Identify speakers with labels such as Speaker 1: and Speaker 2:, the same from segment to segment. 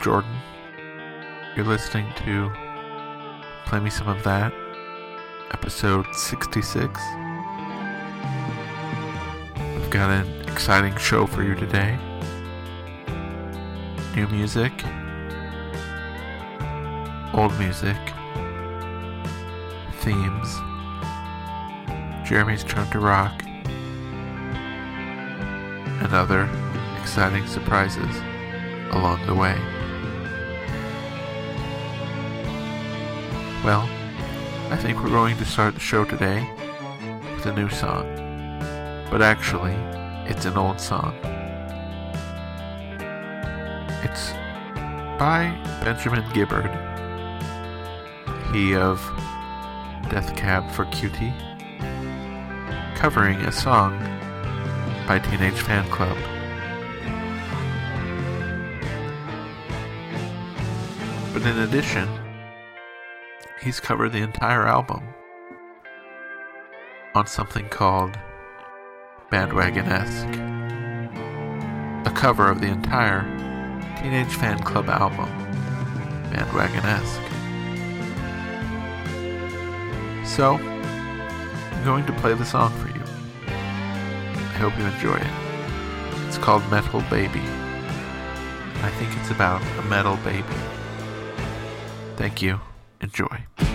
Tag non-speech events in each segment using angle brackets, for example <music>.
Speaker 1: Jordan. You're listening to Play Me Some of That, episode 66. We've got an exciting show for you today. New music, old music, themes, Jeremy's Turn to Rock, and other exciting surprises along the way. Well, I think we're going to start the show today with a new song. But actually, it's an old song. It's by Benjamin Gibbard. He of Death Cab for Cutie, covering a song by Teenage Fanclub. But in addition, he's covered the entire album on something called Bandwagonesque. A cover of the entire Teenage Fanclub album, Bandwagonesque. So, I'm going to play the song for you. I hope you enjoy it. It's called Metal Baby. I think it's about a metal baby. Thank you. Enjoy.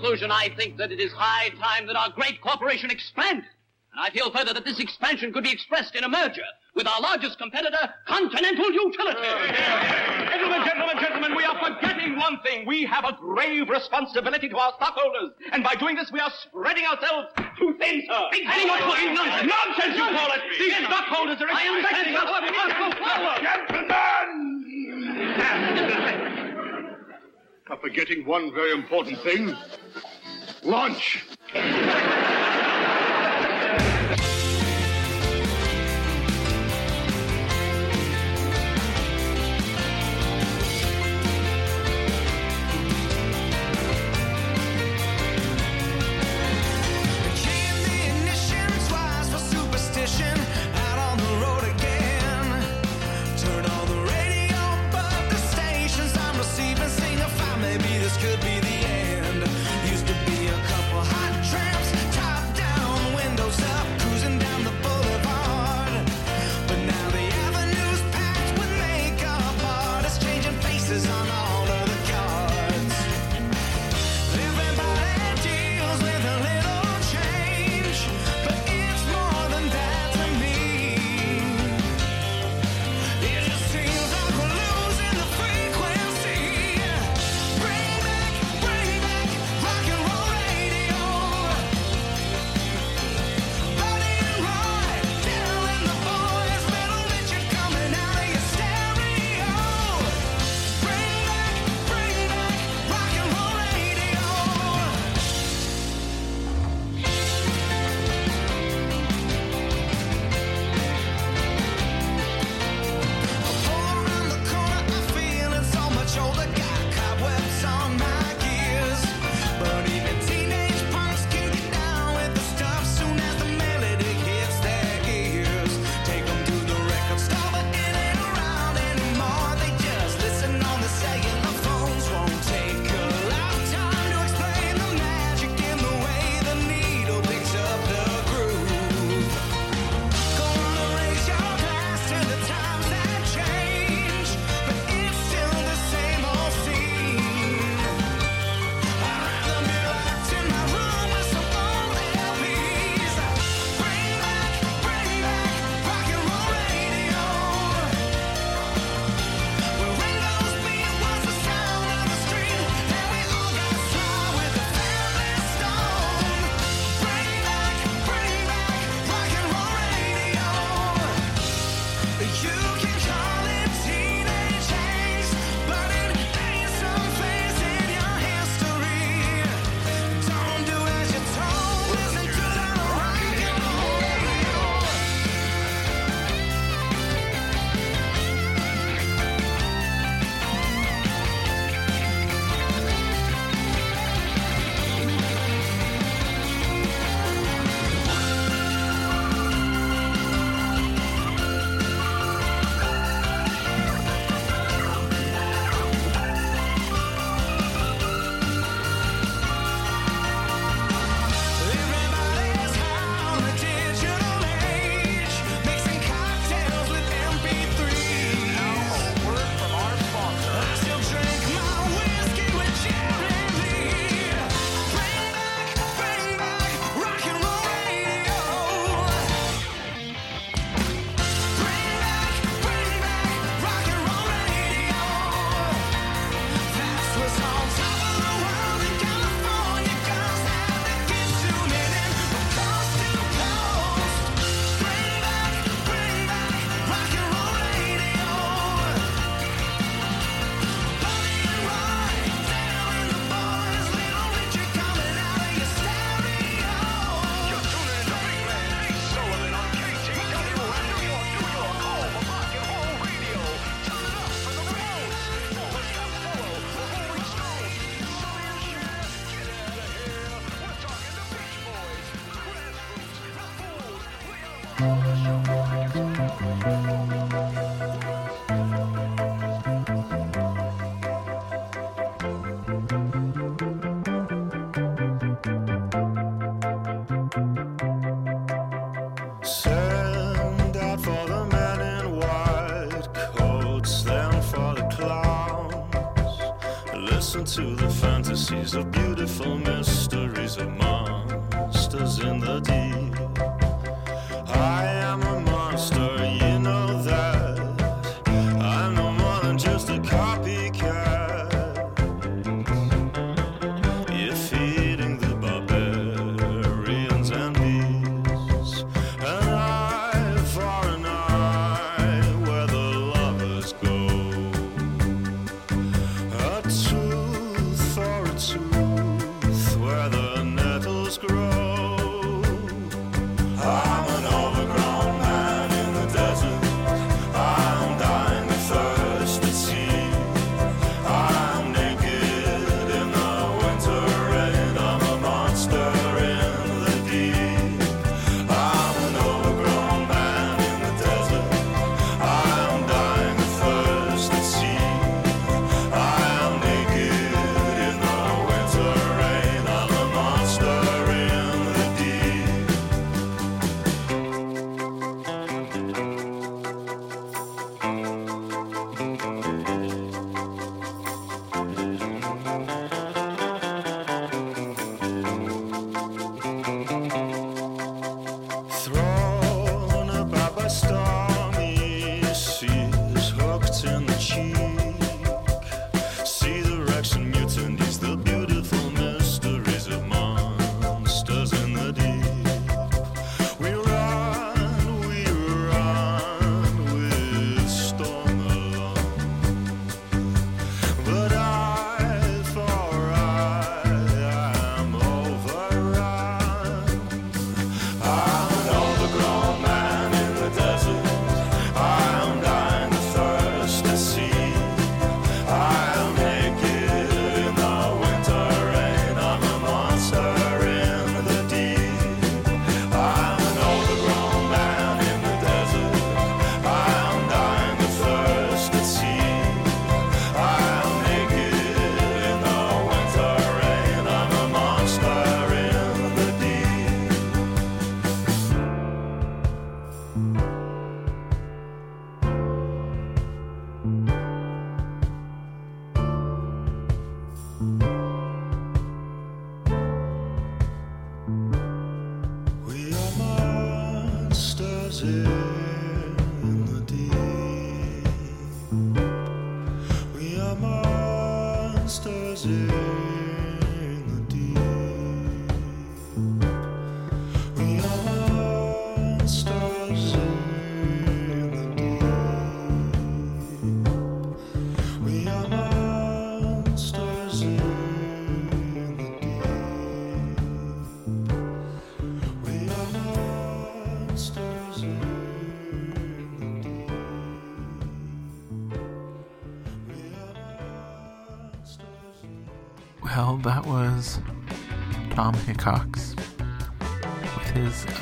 Speaker 2: conclusion, I think that it is high time that our great corporation expanded. And I feel further that this expansion could be expressed in a merger
Speaker 3: with our largest competitor, Continental Utilities.
Speaker 4: gentlemen, gentlemen, gentlemen, we are forgetting one thing. We have a grave responsibility to our stockholders. And by doing this, we are spreading ourselves too thin, sir.
Speaker 3: Exactly. Nonsense. nonsense.
Speaker 4: Nonsense, you call it. These stockholders are expecting us.
Speaker 5: Gentlemen! <laughs> are forgetting one very important thing.
Speaker 6: Lunch! <laughs> memories of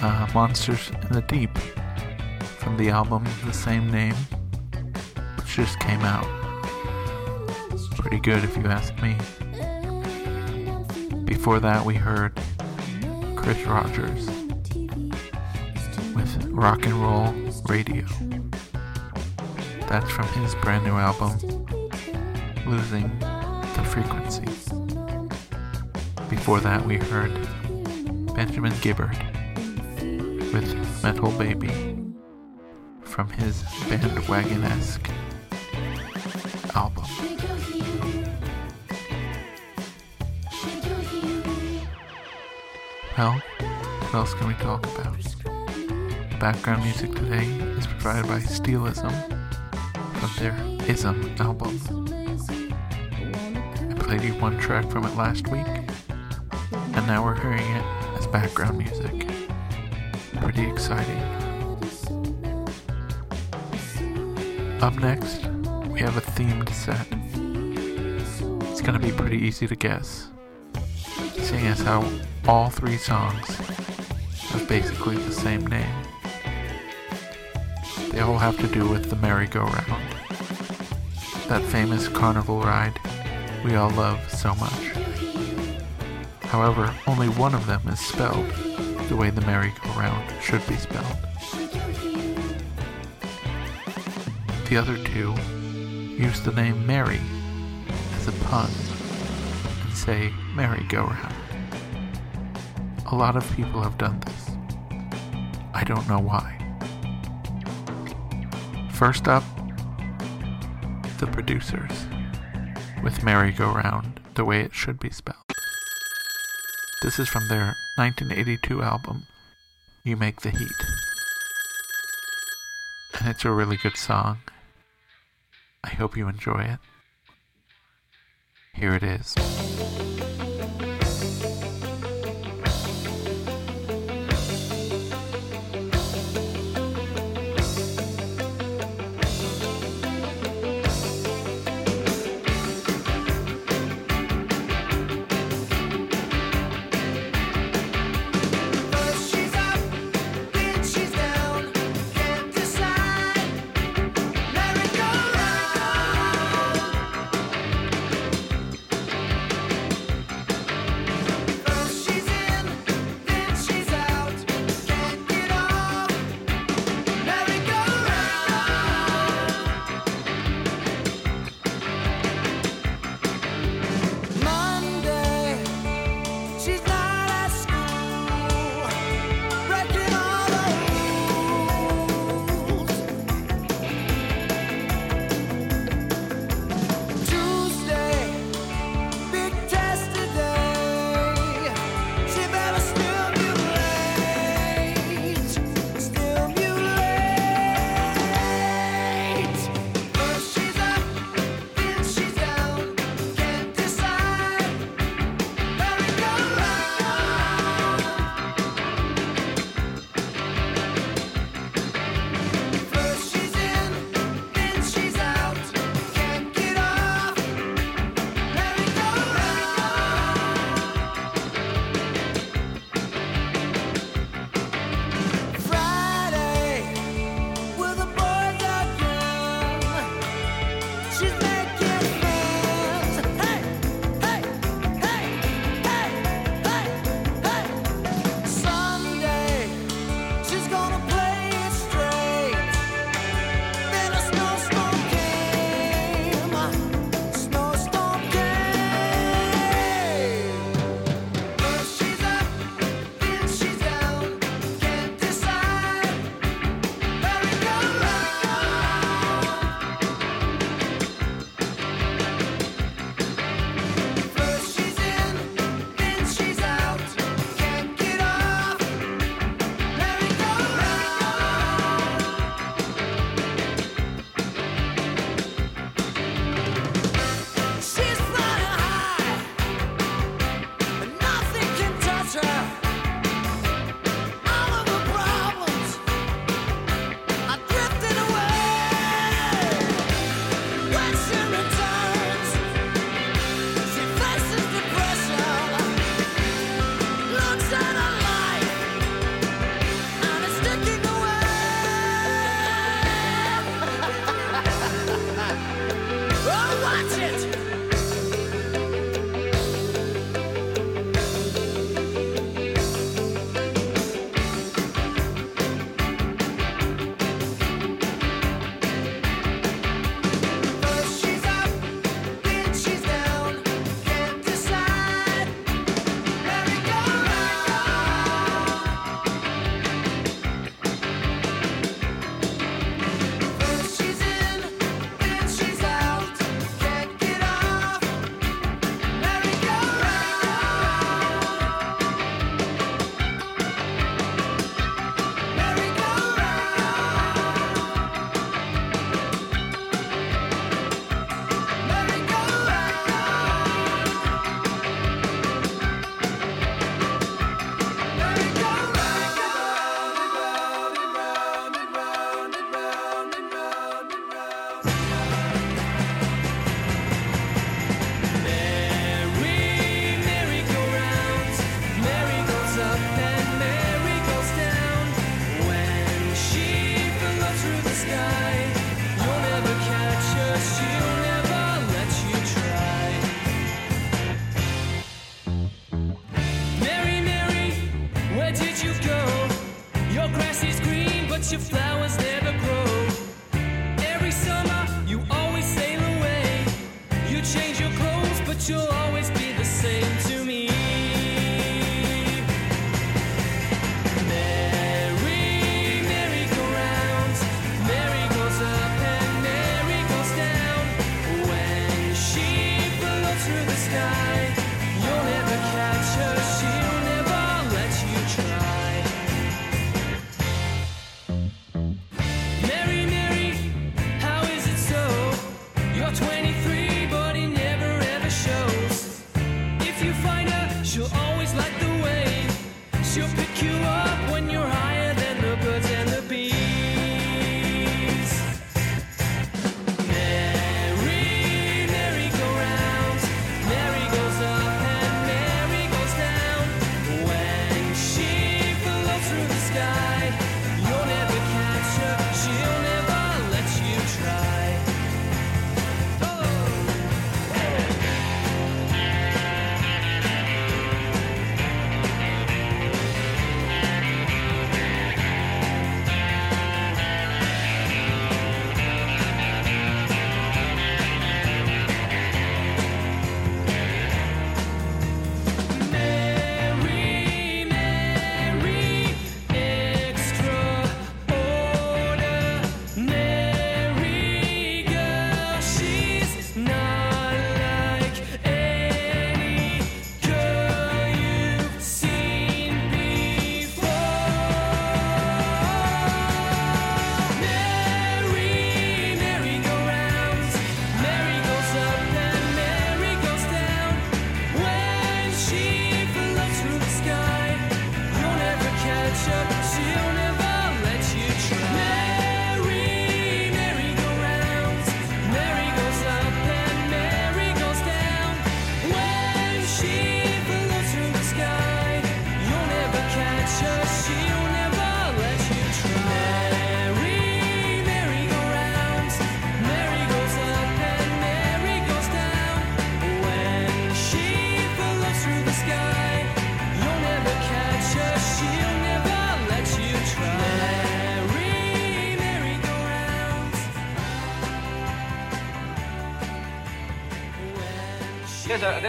Speaker 7: uh, Monsters in the Deep from the album the same name, which just came out. Pretty good if you ask me. Before that, we heard Kris Rodgers with Rock and Roll Radio. That's from his brand new album, Losing the Frequency. Before that, we heard Benjamin Gibbard Metal Baby from his Bandwagonesque album. Well, what else can we talk about? Background music today is provided by Steelism from their Ism album. I played you one track from it last week, and now we're hearing it as background music. Pretty exciting. Up next, we have a themed set. It's gonna be pretty easy to guess, seeing as how all three songs have basically the same name. They all have to do with the merry-go-round, that famous carnival ride we all love so much. However, only one of them is spelled the way the merry-go-round should be spelled. The other two use the name Mary as a pun and say merry-go-round. A lot of people have done this. I don't know why. First up, the producers with merry-go-round the way it should be spelled. This is from their 1982 album, You Make the Heat. And it's a really good song. I hope you enjoy it. Here it is.
Speaker 6: watch it.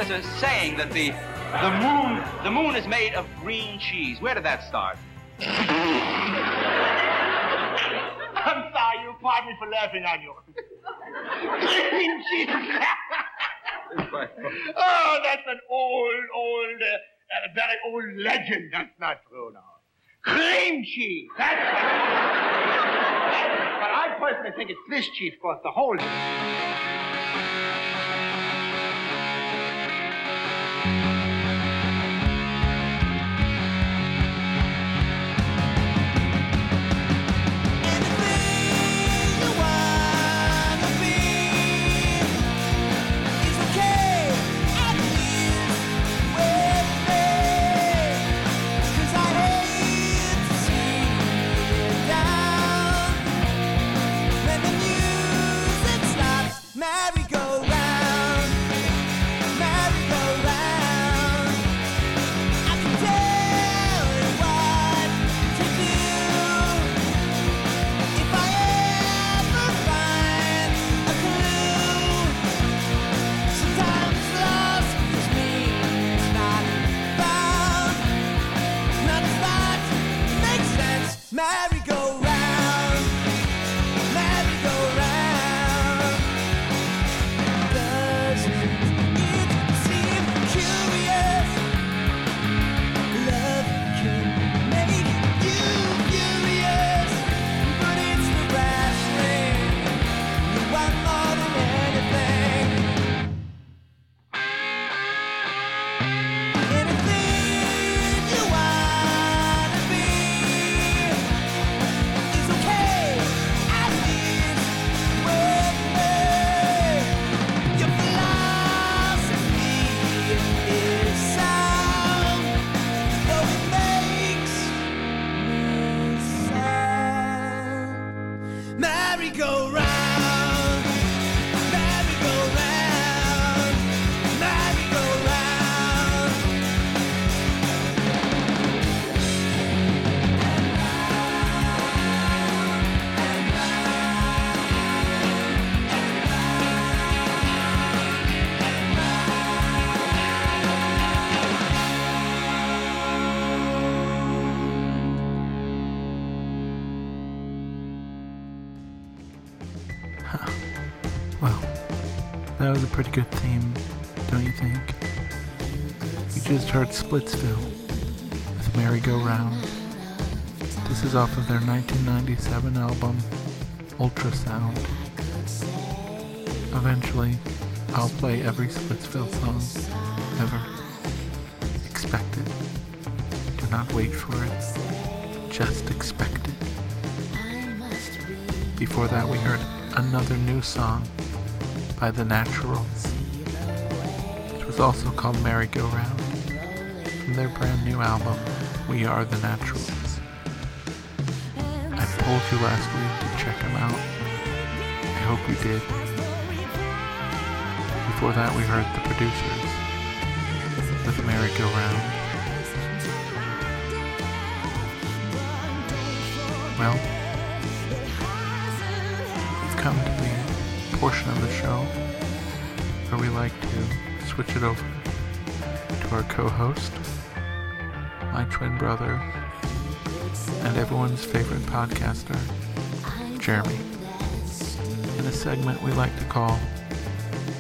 Speaker 4: There's a saying that the the moon the moon is made of green cheese. Where did that start? <laughs>
Speaker 5: I'm sorry, you pardon me for laughing on you. Green cheese. <laughs> oh, that's an old, old, uh, very old legend. That's not true now. Cream cheese. That's. but I personally think it's Swiss cheese, because the whole.
Speaker 6: Anything Merry-go-round,
Speaker 7: was a pretty good theme, don't you think? You just heard Splitsville with Mary Go Round. This is off of their 1997 album, Ultrasound. Eventually, I'll play every Splitsville song ever. Expect it. Do not wait for it. Just expect it. Before that, we heard another new song by The Naturals. It was also called Mary Go Round from their brand new album, We Are the Naturals. I told you last week to check them out. I hope you did. Before that, we heard the producers with Merry Go Round. Well, the show where we like to switch it over to our co-host, my twin brother, and everyone's favorite podcaster, Jeremy, in a segment we like to call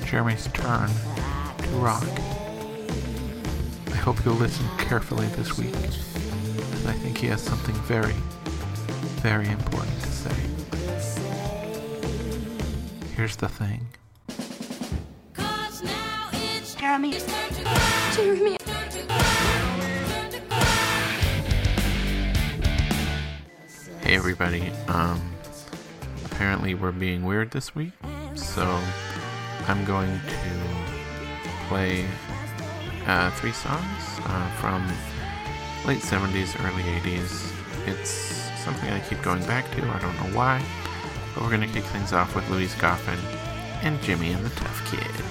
Speaker 7: Jeremy's Turn to Rock. I hope you'll listen carefully this week, as I think he has something very, very important to say. Here's the thing.
Speaker 8: Jeremy. Jeremy.
Speaker 7: Hey everybody, um, apparently we're being weird this week, so I'm going to play uh, three songs uh, from late 70s, early 80s. It's something I keep going back to, I don't know why, but we're going to kick things off with Louise Goffin and Jimmy and the Tough Kids.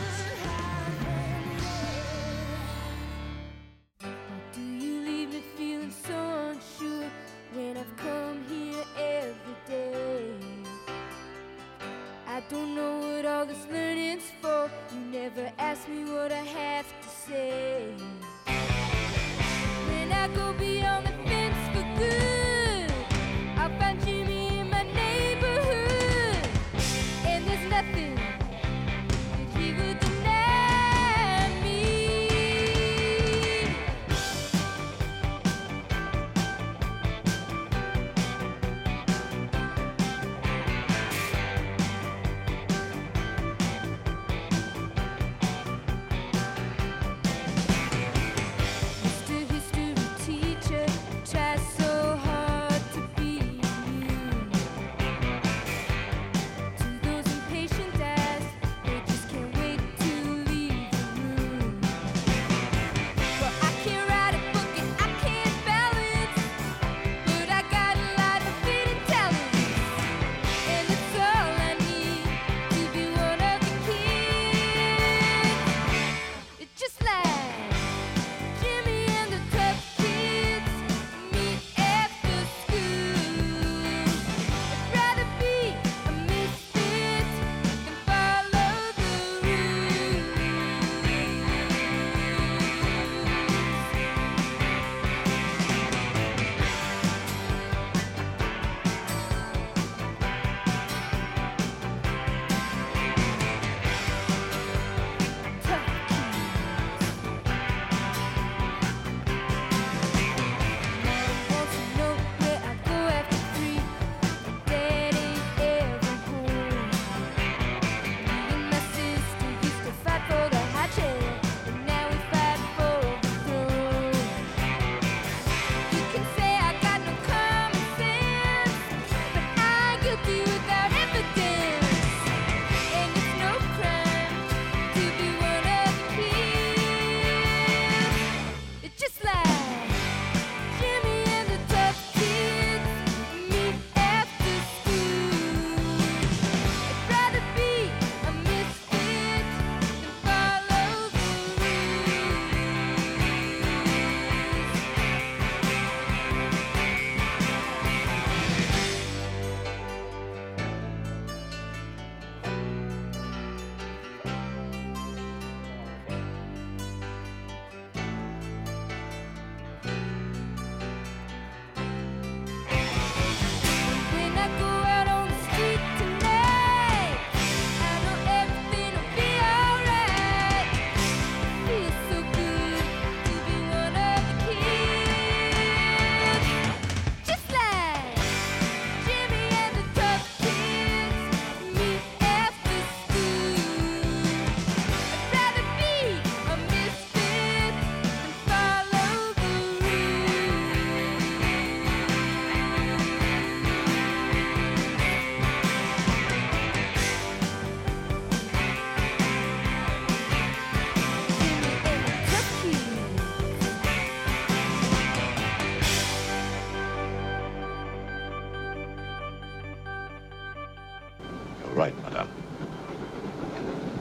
Speaker 9: right, madame.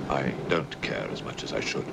Speaker 9: I don't care as much as I should.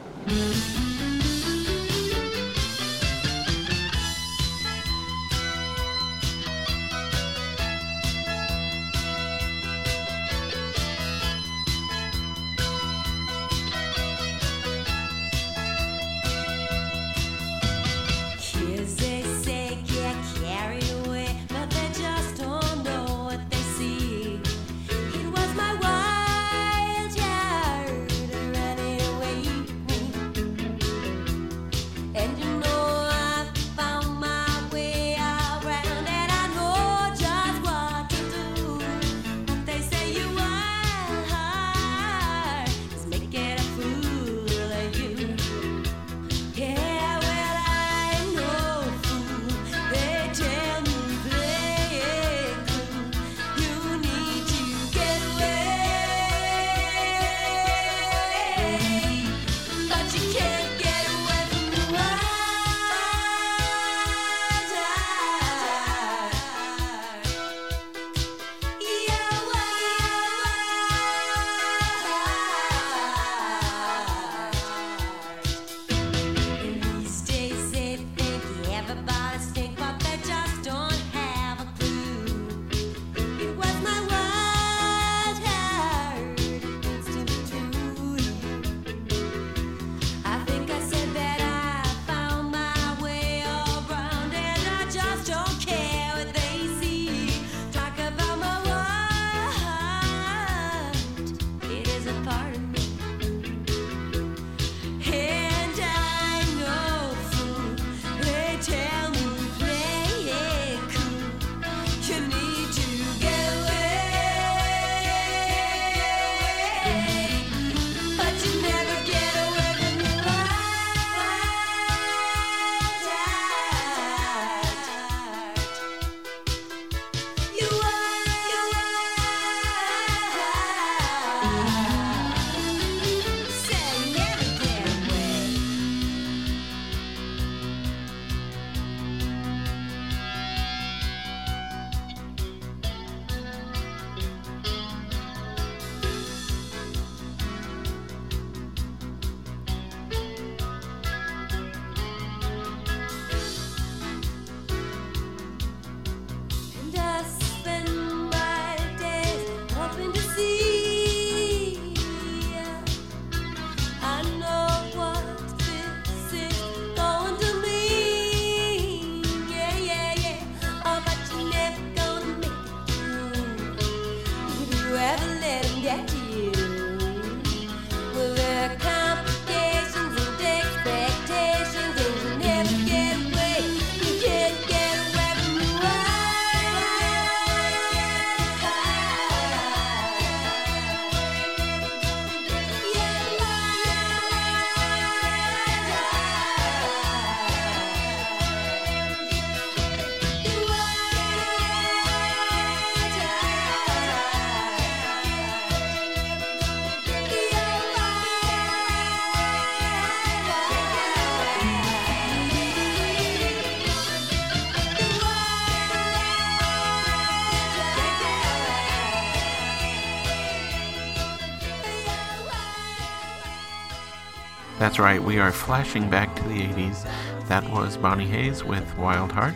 Speaker 10: That's right, we are flashing back to the 80s. That was Bonnie Hayes with Wild Heart,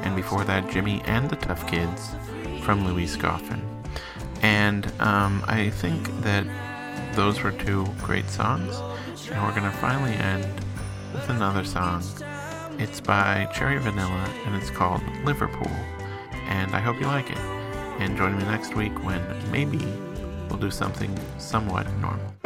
Speaker 10: and before that, Jimmy and the Tough Kids from Louise Goffin. And um, I think that those were two great songs, and we're going to finally end with another song. It's by Cherry Vanilla, and it's called Liverpool, and I hope you like it. And join me next week when maybe we'll do something somewhat normal.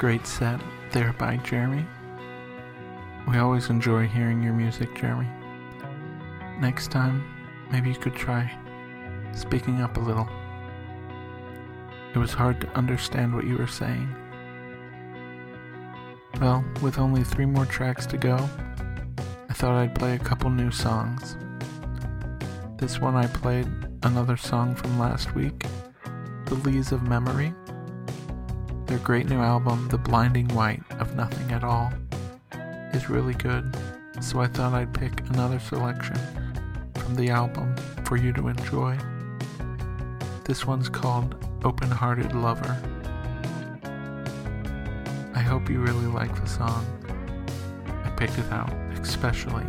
Speaker 7: Great set there by Jeremy. We always enjoy hearing your music, Jeremy. Next time, maybe you could try speaking up a little. It was hard to understand what you were saying. Well, with only three more tracks to go, I thought I'd play a couple new songs. This one I played another song from last week, The Lees of Memory. Their great new album, The Blinding White of Nothing at All, is really good, so I thought I'd pick another selection from the album for you to enjoy. This one's called Open Hearted Lover. I hope you really like the song. I picked it out especially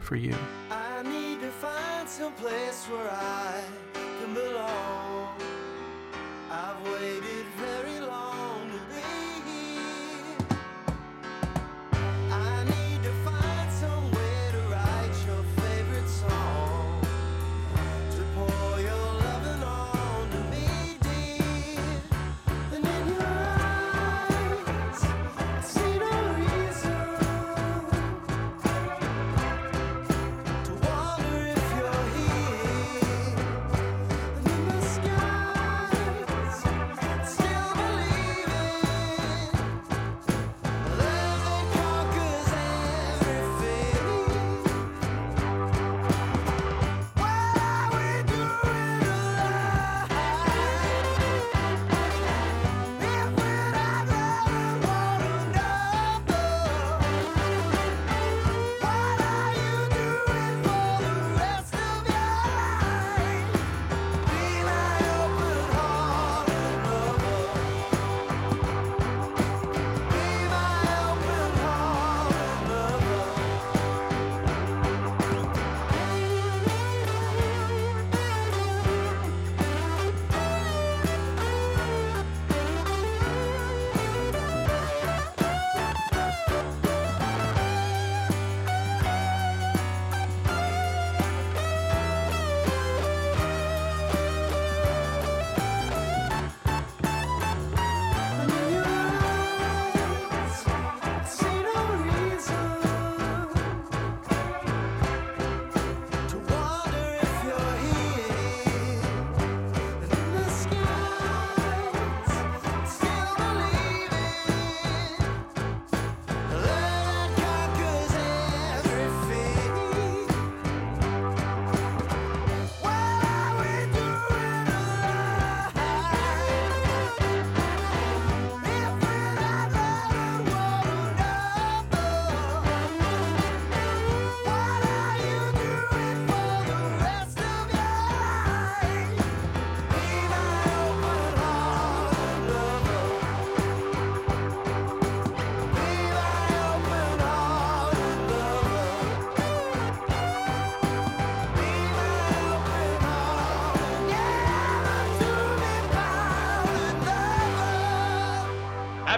Speaker 7: for you.
Speaker 6: I need to find some place where I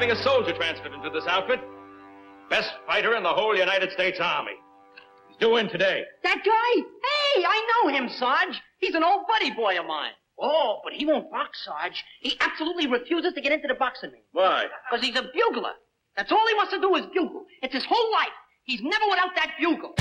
Speaker 4: Having a soldier transferred into this outfit. Best fighter in the whole United States Army. He's due in today.
Speaker 3: That guy? Hey, I know him, Sarge. He's an old buddy boy of mine. Oh, but he won't box, Sarge. He absolutely refuses to get into the boxing ring.
Speaker 4: Why?
Speaker 3: Because he's a bugler. That's all he wants to do is bugle. It's his whole life. He's never without that bugle.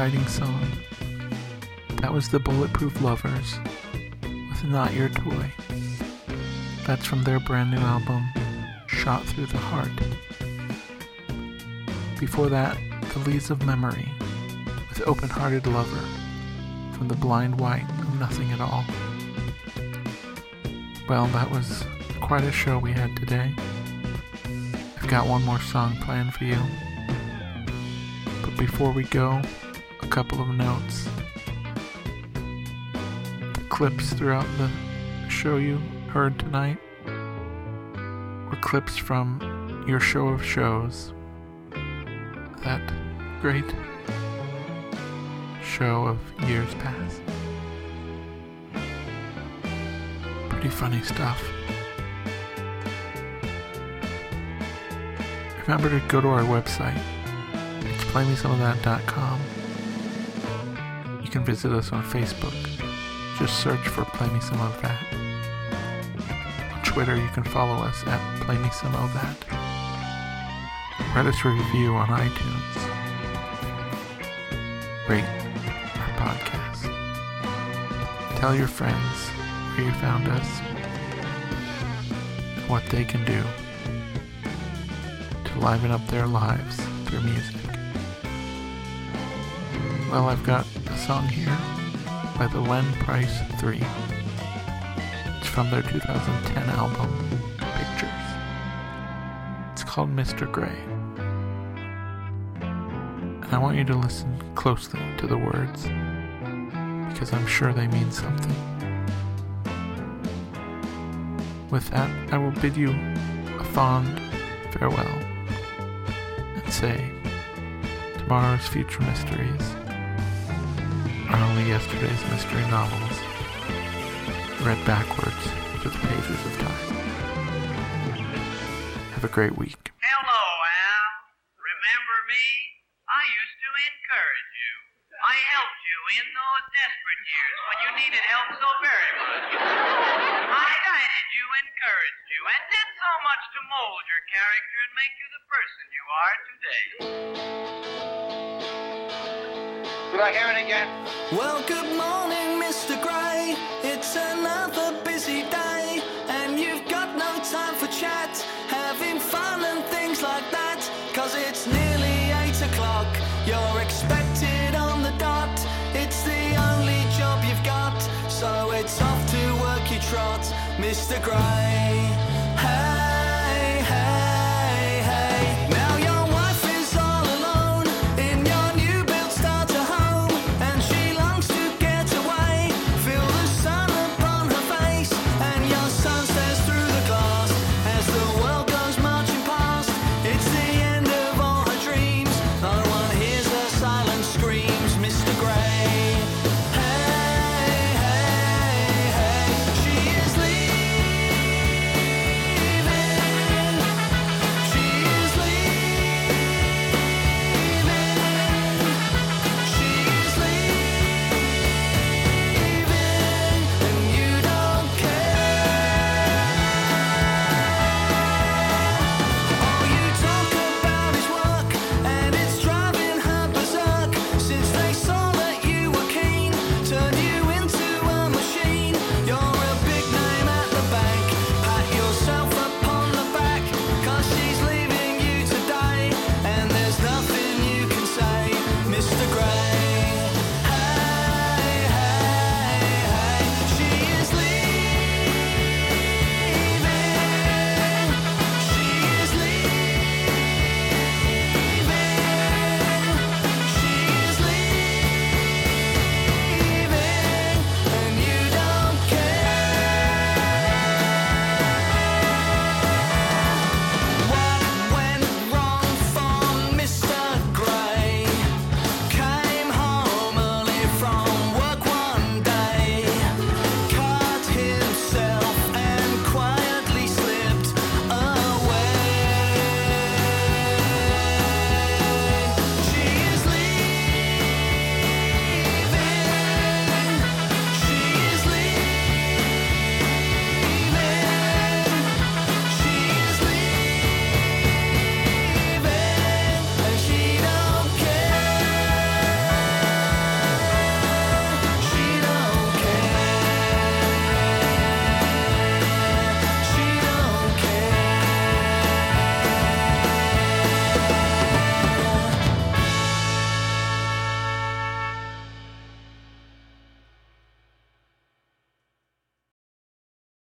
Speaker 7: Exciting song. That was the Bulletproof Lovers with Not Your Toy. That's from their brand new album, Shot Through the Heart. Before that, The Lees of Memory with Open Hearted Lover from the Blind White of Nothing at All. Well, that was quite a show we had today. I've got one more song planned for you. But before we go, couple of notes. Clips throughout the show you heard tonight were clips from your show of shows. That great show of years past. Pretty funny stuff. Remember to go to our website. It's playmesomeofthat.com. You can visit us on Facebook. Just search for Play Me Some of That. On Twitter, you can follow us at Play Me Some of That. Write us a review on iTunes. Rate our podcast. Tell your friends where you found us, what they can do to liven up their lives through music. Well, I've got song here by the Len Price 3. It's from their 2010 album, Pictures. It's called Mr. Grey. And I want you to listen closely to the words because I'm sure they mean something. With that, I will bid you a fond farewell and say tomorrow's future mysteries are only yesterday's mystery novels read backwards through the pages of time. Have a great week.
Speaker 11: Hello, Al. Remember me? I used to encourage you. I helped you in those desperate years when you needed help so very much. I guided you, encouraged you, and did so much to mold your character and make you the person you are today.
Speaker 4: Did I it again?
Speaker 6: Well, good morning, Mr. Gray. It's another busy day, and you've got no time for chat, having fun and things like that. Cause it's nearly eight o'clock, you're expected on the dot. It's the only job you've got, so it's off to work you trot, Mr. Gray.